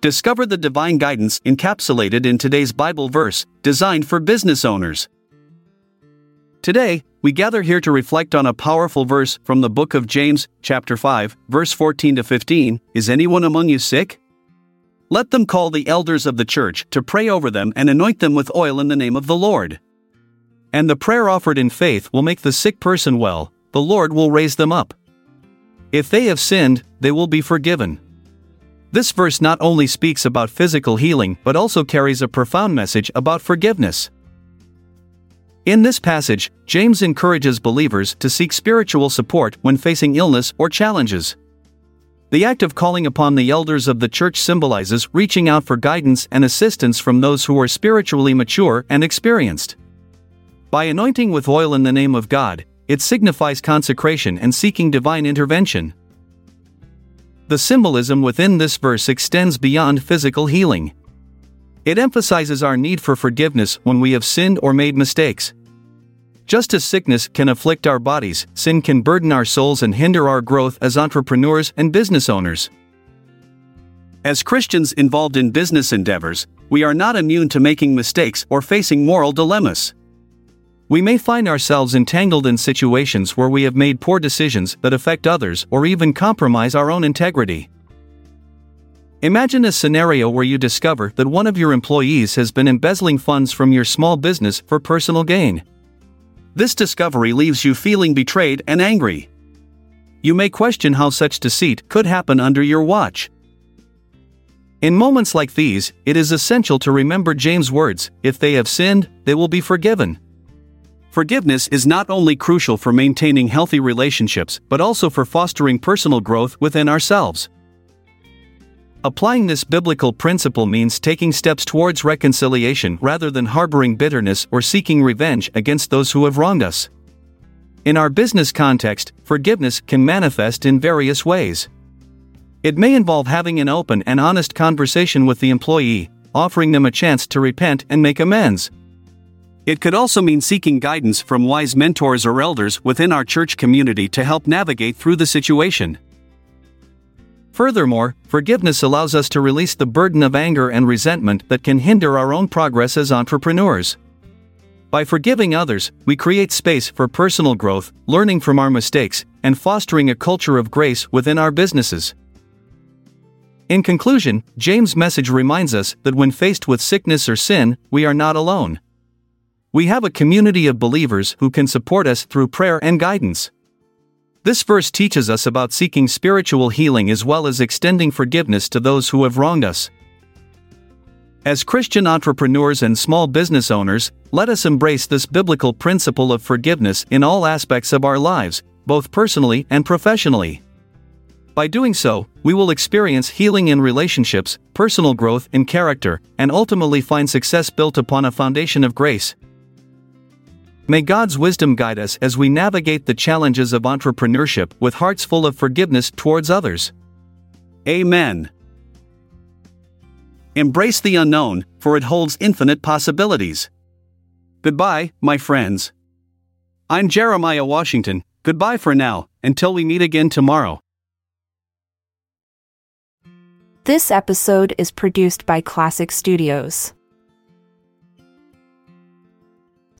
Discover the divine guidance encapsulated in today's Bible verse, designed for business owners. Today, we gather here to reflect on a powerful verse from the book of James, chapter 5, verse 14 to 15. Is anyone among you sick? Let them call the elders of the church to pray over them and anoint them with oil in the name of the Lord. And the prayer offered in faith will make the sick person well, the Lord will raise them up. If they have sinned, they will be forgiven. This verse not only speaks about physical healing but also carries a profound message about forgiveness. In this passage, James encourages believers to seek spiritual support when facing illness or challenges. The act of calling upon the elders of the church symbolizes reaching out for guidance and assistance from those who are spiritually mature and experienced. By anointing with oil in the name of God, it signifies consecration and seeking divine intervention. The symbolism within this verse extends beyond physical healing. It emphasizes our need for forgiveness when we have sinned or made mistakes. Just as sickness can afflict our bodies, sin can burden our souls and hinder our growth as entrepreneurs and business owners. As Christians involved in business endeavors, we are not immune to making mistakes or facing moral dilemmas. We may find ourselves entangled in situations where we have made poor decisions that affect others or even compromise our own integrity. Imagine a scenario where you discover that one of your employees has been embezzling funds from your small business for personal gain. This discovery leaves you feeling betrayed and angry. You may question how such deceit could happen under your watch. In moments like these, it is essential to remember James' words if they have sinned, they will be forgiven. Forgiveness is not only crucial for maintaining healthy relationships but also for fostering personal growth within ourselves. Applying this biblical principle means taking steps towards reconciliation rather than harboring bitterness or seeking revenge against those who have wronged us. In our business context, forgiveness can manifest in various ways. It may involve having an open and honest conversation with the employee, offering them a chance to repent and make amends. It could also mean seeking guidance from wise mentors or elders within our church community to help navigate through the situation. Furthermore, forgiveness allows us to release the burden of anger and resentment that can hinder our own progress as entrepreneurs. By forgiving others, we create space for personal growth, learning from our mistakes, and fostering a culture of grace within our businesses. In conclusion, James' message reminds us that when faced with sickness or sin, we are not alone. We have a community of believers who can support us through prayer and guidance. This verse teaches us about seeking spiritual healing as well as extending forgiveness to those who have wronged us. As Christian entrepreneurs and small business owners, let us embrace this biblical principle of forgiveness in all aspects of our lives, both personally and professionally. By doing so, we will experience healing in relationships, personal growth in character, and ultimately find success built upon a foundation of grace. May God's wisdom guide us as we navigate the challenges of entrepreneurship with hearts full of forgiveness towards others. Amen. Embrace the unknown, for it holds infinite possibilities. Goodbye, my friends. I'm Jeremiah Washington. Goodbye for now, until we meet again tomorrow. This episode is produced by Classic Studios.